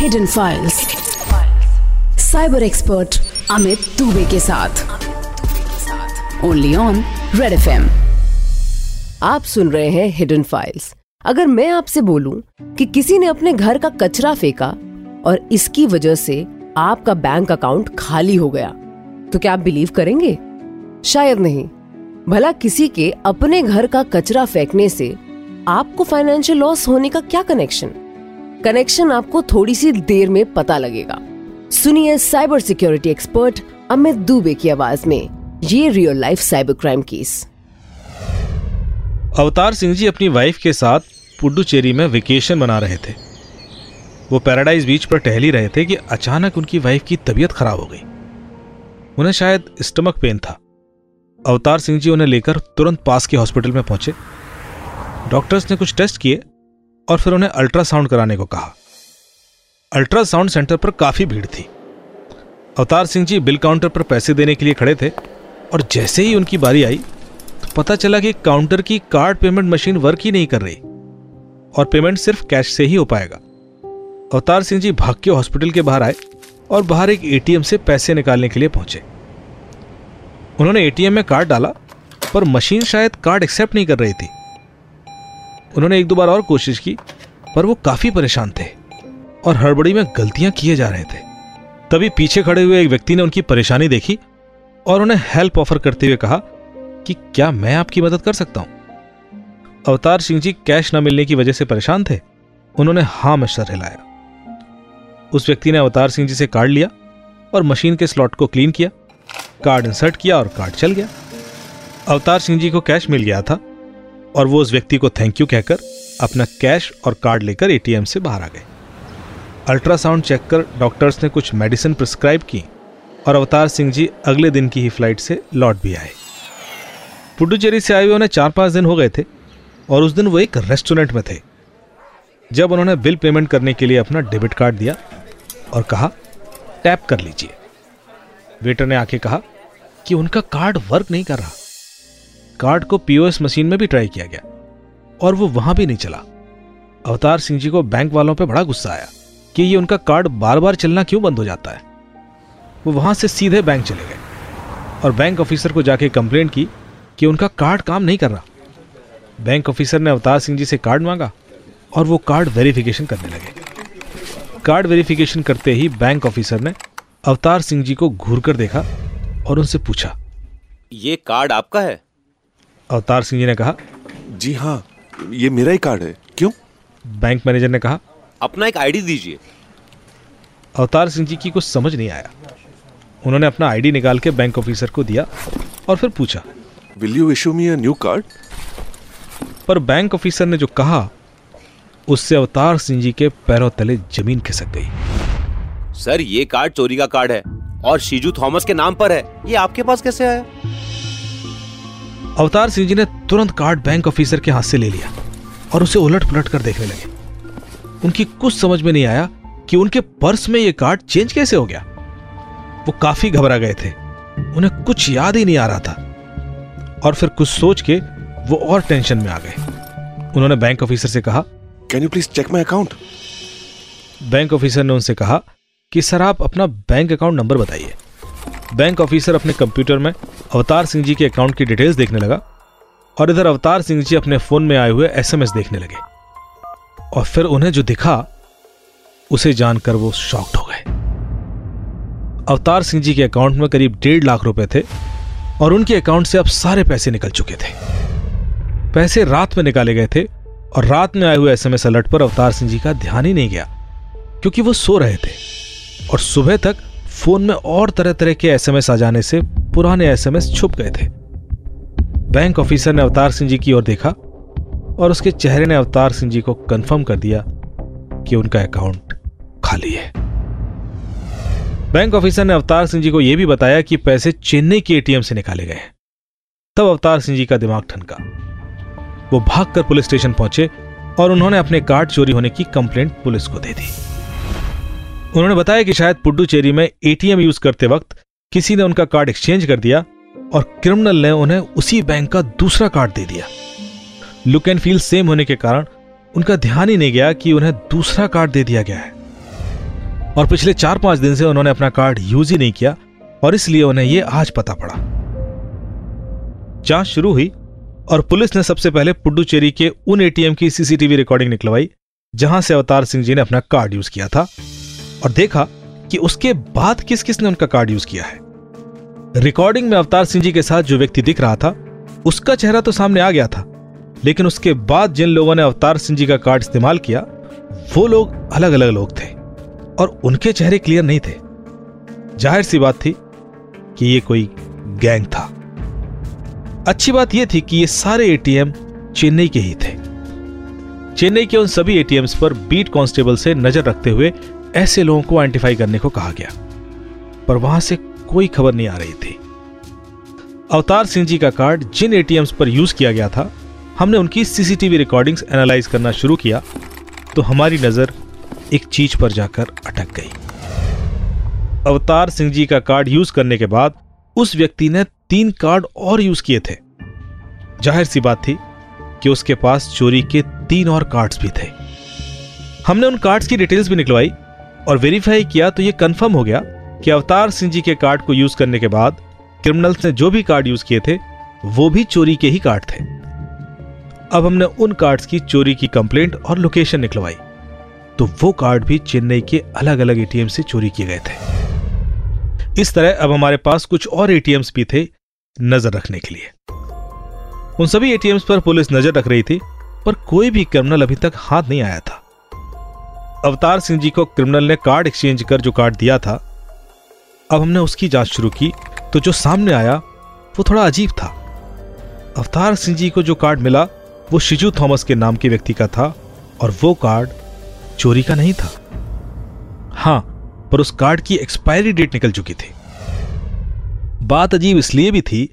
Hidden files cyber expert Amit Dube के साथ. Only on red F आप सुन रहे हैं हिडन फाइल्स अगर मैं आपसे बोलूँ कि किसी ने अपने घर का कचरा फेंका और इसकी वजह से आपका बैंक अकाउंट खाली हो गया तो क्या आप बिलीव करेंगे? शायद नहीं. भला किसी के अपने घर का कचरा फेंकने से आपको फाइनेंशियल लॉस होने का क्या कनेक्शन कनेक्शन आपको थोड़ी सी देर में पता लगेगा। सुनिए cyber security expert Amit Dube की आवाज़ में, ये real life cyber crime case Avtar Singh ji अपनी वाइफ के साथ पुडुचेरी में वेकेशन मना रहे थे। वो पैराडाइज बीच पर टहल रहे थे कि अचानक उनकी वाइफ की तबीयत खराब हो गई। उन्हें शायद स्टमक पेन था। अवतार सिंह जी उन्हें लेकर तुरंत पास के हॉस्पिटल में पहुँचे। डॉक्टर्स ने कुछ टेस्ट किए और फिर उन्हें अल्ट्रासाउंड कराने को कहा। अल्ट्रासाउंड सेंटर पर काफ़ी भीड़ थी। अवतार सिंह जी बिल काउंटर पर पैसे देने के लिए खड़े थे और जैसे ही उनकी बारी आई तो पता चला कि काउंटर की कार्ड पेमेंट मशीन वर्क ही नहीं कर रही और पेमेंट सिर्फ़ कैश से ही हो पाएगा। अवतार सिंह जी भाग के हॉस्पिटल के बाहर आए और बाहर एक एटीएम से पैसे निकालने के लिए पहुँचे। उन्होंने एटीएम में कार्ड डाला, पर मशीन शायद कार्ड एक्सेप्ट नहीं कर रही थी। उन्होंने एक दो बार और कोशिश की, पर वो काफ़ी परेशान थे और हड़बड़ी में गलतियाँ किए जा रहे थे। तभी पीछे खड़े हुए एक व्यक्ति ने उनकी परेशानी देखी और उन्हें हेल्प ऑफ़र करते हुए कहा कि क्या मैं आपकी मदद कर सकता हूँ? अवतार सिंह जी कैश न मिलने की वजह से परेशान थे। उन्होंने हाँ में सर हिलाया उस व्यक्ति ने अवतार सिंह जी से कार्ड लिया और मशीन के स्लॉट को क्लीन किया, कार्ड इंसर्ट किया और कार्ड चल गया। अवतार सिंह जी को कैश मिल गया था। और वो उस व्यक्ति को थैंक यू कहकर अपना कैश और कार्ड लेकर एटीएम से बाहर आ गए। अल्ट्रासाउंड चेक कर डॉक्टर्स ने कुछ मेडिसिन प्रिस्क्राइब की और अवतार सिंह जी अगले दिन की ही फ़्लाइट से लौट भी आए। पुडुचेरी से आए हुए उन्हें चार पाँच दिन हो गए थे और उस दिन वो एक रेस्टोरेंट में थे, जब उन्होंने बिल पेमेंट करने के लिए अपना डेबिट कार्ड दिया और कहा टैप कर लीजिए। वेटर ने आके कहा कि उनका कार्ड वर्क नहीं कर रहा। कार्ड को पीओएस मशीन में भी ट्राई किया गया, और वो वहाँ भी नहीं चला। अवतार सिंह जी को बैंक वालों पर बड़ा गुस्सा आया कि ये उनका कार्ड बार बार चलना क्यों बंद हो जाता है। वो वहाँ से सीधे बैंक चले गए, और बैंक ऑफिसर को जाके कंप्लेन की कि उनका कार्ड काम नहीं कर रहा। बैंक ऑफिसर ने अवतार सिंह जी से कार्ड मांगा, और वो कार्ड वेरिफिकेशन करने लगे। कार्ड वेरिफिकेशन करते ही बैंक ऑफिसर ने अवतार सिंह जी को घूर कर देखा और उनसे पूछा, ये कार्ड आपका है? अवतार सिंह जी ने कहा जी हाँ ये मेरा ही कार्ड है। क्यों? बैंक मैनेजर ने कहा अपना एक आईडी दीजिए। अवतार सिंह जी की कुछ समझ नहीं आया। उन्होंने अपना आईडी निकाल के बैंक ऑफिसर को दिया और फिर पूछा will you issue me a new card पर बैंक ऑफिसर ने जो कहा उससे अवतार सिंह जी के पैरों तले ज़मीन खिसक गई। सर ये कार्ड चोरी का कार्ड है और शीजू थॉमस के नाम पर है। ये आपके पास कैसे आया? अवतार सिंह जी ने तुरंत कार्ड बैंक ऑफिसर के हाथ से ले लिया और उसे उलट पुलट कर देखने लगे। उनकी कुछ समझ में नहीं आया कि उनके पर्स में यह कार्ड चेंज कैसे हो गया। वो काफ़ी घबरा गए थे। उन्हें कुछ याद ही नहीं आ रहा था। और फिर कुछ सोच के वो और टेंशन में आ गए। उन्होंने बैंक ऑफिसर से कहा can you please check my account bank officer ने उनसे कहा कि सर आप अपना बैंक अकाउंट नंबर बताइए। बैंक ऑफिसर अपने कंप्यूटर में अवतार सिंह जी के अकाउंट की डिटेल्स देखने लगा और इधर अवतार सिंह जी अपने फ़ोन में आए हुए एसएमएस देखने लगे और फिर उन्हें जो दिखा, उसे जानकर वो शॉक्ड हो गए। अवतार सिंह जी के अकाउंट में करीब डेढ़ लाख रुपए थे और उनके अकाउंट से अब सारे पैसे निकल चुके थे। पैसे रात में निकाले गए थे और रात में आए हुए एसएमएस अलर्ट पर अवतार सिंह जी का ध्यान ही नहीं गया, क्योंकि वो सो रहे थे और सुबह तक फ़ोन में और तरह तरह के एसएमएस आ जाने से पुराने एसएमएस छुप गए थे। बैंक ऑफिसर ने अवतार सिंह जी की ओर देखा और उसके चेहरे ने अवतार सिंह जी को कंफर्म कर दिया कि उनका अकाउंट खाली है। बैंक ऑफिसर ने अवतार सिंह जी को यह भी बताया कि पैसे चेन्नई के एटीएम से निकाले गए हैं। तब अवतार सिंह जी का दिमाग ठनका। वो भागकर पुलिस स्टेशन पहुँचे और उन्होंने अपने कार्ड चोरी होने की कंप्लेंट पुलिस को दे दी। उन्होंने बताया कि शायद पुडुचेरी में एटीएम यूज़ करते वक्त किसी ने उनका कार्ड एक्सचेंज कर दिया और क्रिमिनल ने उन्हें उसी बैंक का दूसरा कार्ड दे दिया। लुक एंड फील सेम होने के कारण उनका ध्यान ही नहीं गया कि उन्हें दूसरा कार्ड दे दिया गया है। और पिछले चार पाँच दिन से उन्होंने अपना कार्ड यूज़ ही नहीं किया और इसलिए उन्हें यह आज पता पड़ा। जाँच शुरू हुई और पुलिस ने सबसे पहले पुडुचेरी के उन एटीएम की सीसीटीवी रिकॉर्डिंग निकलवाई, जहाँ से अवतार सिंह जी ने अपना कार्ड यूज़ किया था। और देखा कि उसके बाद किस किस ने उनका कार्ड यूज़ किया है। रिकॉर्डिंग में अवतार सिंह जी के साथ जो व्यक्ति दिख रहा था, उसका चेहरा तो सामने आ गया था, लेकिन उसके बाद जिन लोगों ने अवतार सिंह जी का कार्ड इस्तेमाल किया, वो लोग अलग अलग लोग थे और उनके चेहरे क्लियर नहीं थे। ज़ाहिर सी बात थी कि ये कोई गैंग था। अच्छी बात यह थी कि ये सारे एटीएम चेन्नई के ही थे। चेन्नई के उन सभी एटीएम्स पर बीट कांस्टेबल से नज़र रखते हुए ऐसे लोगों को आइडेंटिफाई करने को कहा गया, पर वहाँ से कोई खबर नहीं आ रही थी। अवतार सिंह जी का कार्ड जिन एटीएम्स पर यूज़ किया गया था, हमने उनकी सीसीटीवी रिकॉर्डिंग्स एनालाइज करना शुरू किया तो हमारी नज़र एक चीज़ पर जाकर अटक गई। अवतार सिंह जी का कार्ड यूज़ करने के बाद उस व्यक्ति ने तीन कार्ड और यूज़ किए थे। ज़ाहिर सी बात थी कि उसके पास चोरी के तीन और कार्ड्स भी थे। हमने उन कार्ड्स की डिटेल्स भी निकलवाई और वेरीफाई किया तो यह कंफर्म हो गया कि अवतार सिंह जी के कार्ड को यूज़ करने के बाद क्रिमिनल्स ने जो भी कार्ड यूज़ किए थे, वो भी चोरी के ही कार्ड थे। अब हमने उन कार्ड्स की चोरी की कंप्लेंट और लोकेशन निकलवाई तो वो कार्ड भी चेन्नई के अलग अलग एटीएम से चोरी किए गए थे। इस तरह अब हमारे पास कुछ और एटीएम्स भी थे नज़र रखने के लिए। उन सभी एटीएम्स पर पुलिस नज़र रख रही थी, पर कोई भी क्रिमिनल अभी तक हाथ नहीं आया था। अवतार सिंह जी को क्रिमिनल ने कार्ड एक्सचेंज कर जो कार्ड दिया था, अब हमने उसकी जाँच शुरू की तो जो सामने आया, वो थोड़ा अजीब था। अवतार सिंह जी को जो कार्ड मिला, वो शिजू थॉमस के नाम के व्यक्ति का था, और वो कार्ड चोरी का नहीं था। हाँ, पर उस कार्ड की एक्सपायरी डेट निकल चुकी थी। बात अजीब इसलिए भी थी,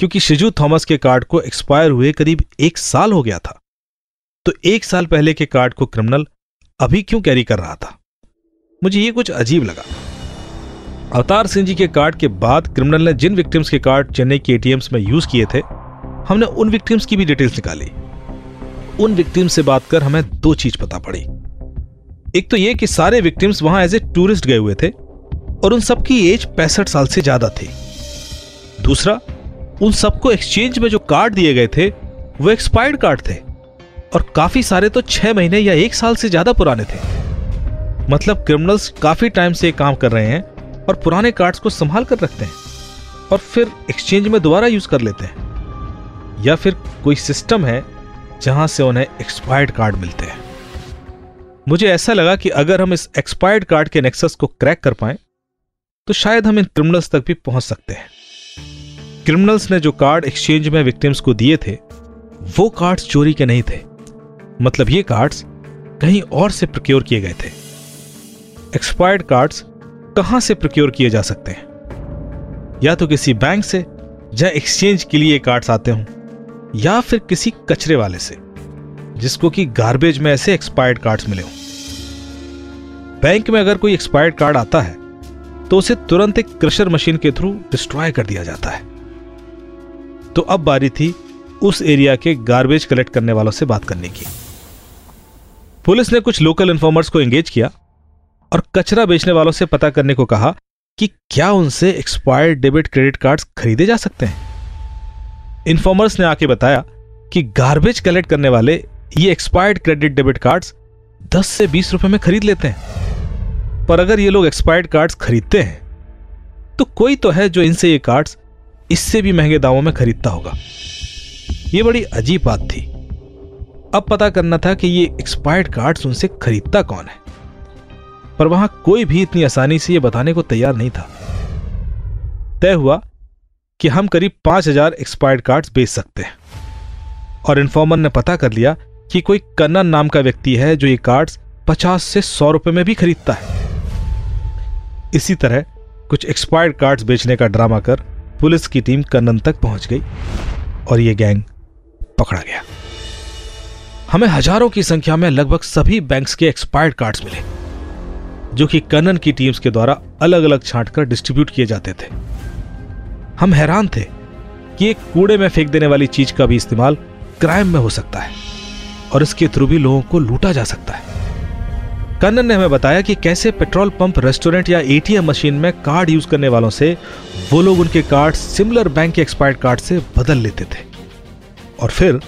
क्योंकि शिजू थॉमस के कार्ड को एक्सपायर हुए करीब एक साल हो गया था। तो एक साल पहले के कार्ड को क्रिमिनल अभी क्यों कैरी कर रहा था? मुझे यह कुछ अजीब लगा। अवतार सिंह जी के कार्ड के बाद क्रिमिनल ने जिन विक्टिम्स के कार्ड चेन्नई के एटीएम्स में यूज़ किए थे, हमने उन विक्टिम्स की भी डिटेल्स निकाली। उन विक्टिम्स से बात कर हमें दो चीज़ पता पड़ी। एक तो यह कि सारे विक्टिम्स वहाँ एज ए टूरिस्ट गए हुए थे और उन सबकी एज पैंसठ साल से ज़्यादा थी। दूसरा, उन सबको एक्सचेंज में जो कार्ड दिए गए थे, वो एक्सपायर्ड कार्ड थे। और काफ़ी सारे तो छह महीने या एक साल से ज़्यादा पुराने थे। मतलब क्रिमिनल्स काफ़ी टाइम से काम कर रहे हैं और पुराने कार्ड्स को संभाल कर रखते हैं और फिर एक्सचेंज में दोबारा यूज़ कर लेते हैं। या फिर कोई सिस्टम है जहाँ से उन्हें एक्सपायर्ड कार्ड मिलते हैं। मुझे ऐसा लगा कि अगर हम इस एक्सपायर्ड कार्ड के नेक्सस को क्रैक कर पाए तो शायद हम इन क्रिमिनल्स तक भी पहुँच सकते हैं। क्रिमिनल्स ने जो कार्ड एक्सचेंज में विक्टिम्स को दिए थे, वो कार्ड्स चोरी के नहीं थे। मतलब ये कार्ड्स कहीं और से प्रोक्योर किए गए थे। एक्सपायर्ड कार्ड्स कहाँ से प्रोक्योर किए जा सकते हैं? या तो किसी बैंक से जहाँ एक्सचेंज के लिए कार्ड्स आते हों, या फिर किसी कचरे वाले से, जिसको कि गार्बेज में ऐसे एक्सपायर्ड कार्ड्स मिले हों। बैंक में अगर कोई एक्सपायर्ड कार्ड आता है तो उसे तुरंत एक क्रशर मशीन के थ्रू डिस्ट्रॉय कर दिया जाता है। तो अब बारी थी उस एरिया के गार्बेज कलेक्ट करने वालों से बात करने की। पुलिस ने कुछ लोकल इन्फॉर्मर्स को एंगेज किया और कचरा बेचने वालों से पता करने को कहा कि क्या उनसे एक्सपायर्ड डेबिट क्रेडिट कार्ड्स खरीदे जा सकते हैं। इन्फॉर्मर्स ने आके बताया कि गार्बेज कलेक्ट करने वाले ये एक्सपायर्ड क्रेडिट डेबिट कार्ड्स 10 से 20 रुपए में खरीद लेते हैं। पर अगर ये लोग एक्सपायर्ड कार्ड्स खरीदते हैं तो कोई तो है जो इनसे ये कार्ड्स इससे भी महँगे दामों में खरीदता होगा। ये बड़ी अजीब बात थी। अब पता करना था कि ये एक्सपायर्ड कार्ड्स उनसे खरीदता कौन है। पर वहाँ कोई भी इतनी आसानी से यह बताने को तैयार नहीं था। तय हुआ कि हम करीब पाँच हज़ार एक्सपायर्ड कार्ड्स बेच सकते हैं। और इन्फॉर्मर ने पता कर लिया कि कोई कन्नन नाम का व्यक्ति है जो ये कार्ड्स पचास से सौ रुपए में भी खरीदता है। इसी तरह कुछ एक्सपायर्ड कार्ड्स बेचने का ड्रामा कर पुलिस की टीम कन्नन तक पहुँच गई और यह गैंग पकड़ा गया। हमें हज़ारों की संख्या में लगभग सभी बैंक्स के एक्सपायर्ड कार्ड्स मिले, जो कि कनन की टीम्स के द्वारा अलग अलग छांट कर डिस्ट्रीब्यूट किए जाते थे। हम हैरान थे कि एक कूड़े में फेंक देने वाली चीज़ का भी इस्तेमाल क्राइम में हो सकता है, और इसके थ्रू भी लोगों को लूटा जा सकता है। कन्नन ने हमें बताया कि कैसे पेट्रोल पंप, रेस्टोरेंट या एटीएम मशीन में कार्ड यूज़ करने वालों से वो लोग उनके कार्ड सिमिलर बैंक के एक्सपायर्ड कार्ड से बदल लेते थे। और फिर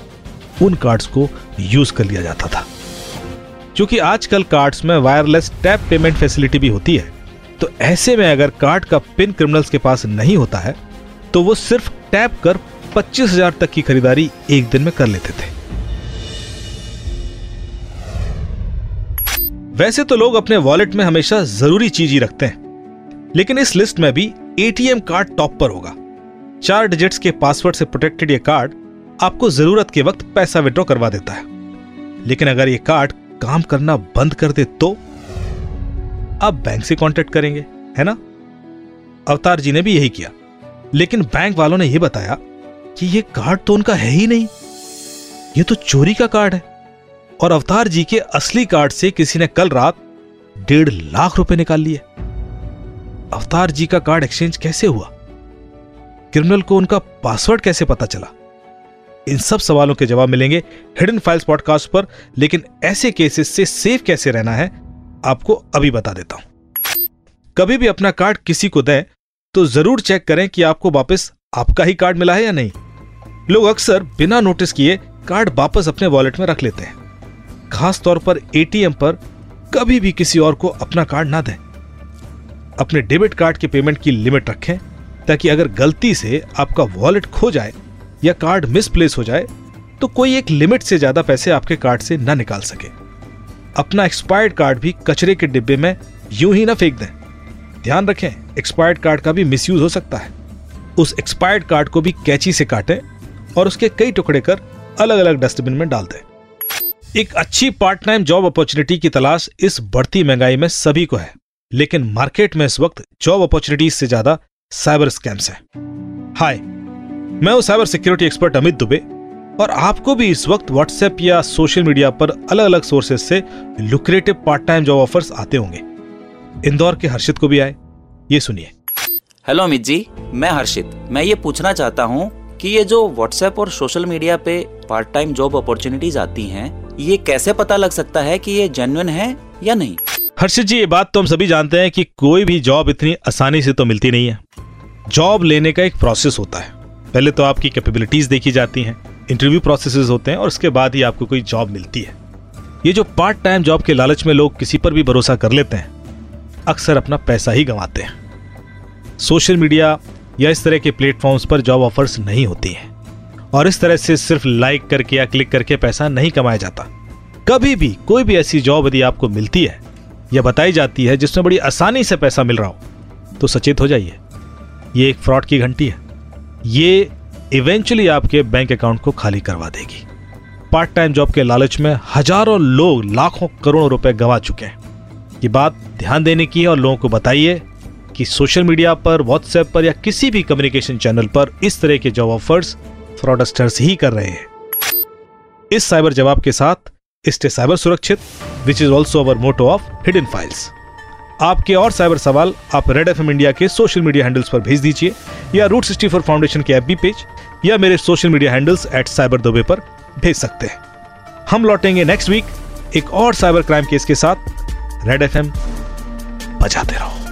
उन कार्ड्स को यूज़ कर लिया जाता था। क्योंकि आजकल कार्ड्स में वायरलेस टैप पेमेंट फैसिलिटी भी होती है तो ऐसे में अगर कार्ड का पिन क्रिमिनल्स के पास नहीं होता है तो वो सिर्फ़ टैप कर पच्चीस हज़ार तक की खरीदारी एक दिन में कर लेते थे। वैसे तो लोग अपने वॉलेट में हमेशा ज़रूरी चीज़ ही रखते हैं, लेकिन इस लिस्ट में भी एटीएम कार्ड टॉप पर होगा। चार डिजिट्स के पासवर्ड से प्रोटेक्टेड ये कार्ड आपको ज़रूरत के वक्त पैसा विड्रॉ करवा देता है। लेकिन अगर ये कार्ड काम करना बंद कर दे तो? आप बैंक से कांटेक्ट करेंगे, है ना? अवतार जी ने भी यही किया। लेकिन बैंक वालों ने यह बताया कि ये कार्ड तो उनका है ही नहीं। ये तो चोरी का कार्ड है। और अवतार जी के असली कार्ड से किसी ने कल रात डेढ़ लाख रुपए निकाल लिए। अवतार जी का कार्ड एक्सचेंज कैसे हुआ? क्रिमिनल को उनका पासवर्ड कैसे पता चला? इन सब सवालों के जवाब मिलेंगे हिडन फाइल्स पॉडकास्ट पर, लेकिन ऐसे केसेस से सेफ़ कैसे रहना है, आपको अभी बता देता हूँ। कभी भी अपना कार्ड किसी को दें तो ज़रूर चेक करें कि आपको वापस आपका ही कार्ड मिला है या नहीं। लोग अक्सर बिना नोटिस किए कार्ड वापस अपने वॉलेट में रख लेते हैं। खास तौर पर एटीएम पर कभी भी किसी और को अपना कार्ड ना दें। अपने डेबिट कार्ड के पेमेंट की लिमिट रखें, ताकि अगर गलती से आपका वॉलेट खो जाए या कार्ड मिसप्लेस हो जाए तो कोई एक लिमिट से ज़्यादा पैसे आपके कार्ड से ना निकाल सके। अपना एक्सपायर्ड कार्ड भी कचरे के डिब्बे में यूँ ही ना फेंक दें। ध्यान रखें एक्सपायर्ड कार्ड का भी मिसयूज हो सकता है। उस एक्सपायर्ड कार्ड को भी कैची से काटें और उसके कई टुकड़े कर अलग अलग डस्टबिन में डाल दें। एक अच्छी पार्ट टाइम जॉब अपॉर्चुनिटी की तलाश इस बढ़ती महँगाई में सभी को है, लेकिन मार्केट में इस वक्त जॉब अपॉर्चुनिटीज़ से ज़्यादा साइबर स्कैम्स हैं। हाय मैं हूँ cyber security expert Amit Dube और आपको भी इस वक्त व्हाट्सएप या सोशल मीडिया पर अलग अलग सोर्सेज से lucrative part time job offers आते होंगे। इंदौर के हर्षित को भी आए। ये सुनिए। हेलो अमित जी। मैं हर्षित। मैं ये पूछना चाहता हूँ कि ये जो व्हाट्सएप और सोशल मीडिया पे पार्ट टाइम जॉब अपॉर्चुनिटीज़ आती हैं ये कैसे पता लग सकता है कि ये जेन्युन है या नहीं? हर्षित जी ये बात तो हम सभी जानते हैं कि कोई भी जॉब इतनी आसानी से तो मिलती नहीं है। जॉब लेने का एक प्रोसेस होता है। पहले तो आपकी कैपेबिलिटीज देखी जाती हैं इंटरव्यू प्रोसेस होते हैं और उसके बाद ही आपको कोई जॉब मिलती है। ये जो पार्ट टाइम जॉब के लालच में लोग किसी पर भी भरोसा कर लेते हैं, अक्सर अपना पैसा ही गंवाते हैं। सोशल मीडिया या इस तरह के प्लेटफॉर्म्स पर जॉब ऑफर्स नहीं होती हैं और इस तरह से सिर्फ़ लाइक करके या क्लिक करके पैसा नहीं कमाया जाता। कभी भी कोई भी ऐसी जॉब यदि आपको मिलती है या बताई जाती है जिसमें बड़ी आसानी से पैसा मिल रहा हो तो सचेत हो जाइए। ये एक फ्रॉड की घंटी है। ये इवेंचुअली आपके बैंक अकाउंट को खाली करवा देगी। पार्ट टाइम जॉब के लालच में हज़ारों लोग लाखों करोड़ों रुपए गंवा चुके हैं। ये बात ध्यान देने की है और लोगों को बताइए कि सोशल मीडिया पर व्हाट्सएप पर या किसी भी कम्युनिकेशन चैनल पर इस तरह के जॉब ऑफर्स फ्रॉडस्टर्स ही कर रहे हैं। इस साइबर जवाब के साथ स्टे साइबर सुरक्षित which is also our motto of hidden files आपके और साइबर सवाल आप रेड एफएम इंडिया के सोशल मीडिया हैंडल्स पर भेज दीजिए, या रूट सिक्सटी फोर फाउंडेशन के एफ़ पेज या मेरे social media handles at cyber Dube पर भेज सकते हैं। हम लौटेंगे नेक्स्ट वीक एक और साइबर क्राइम केस के साथ। रेड एफ़ बजाते रहो।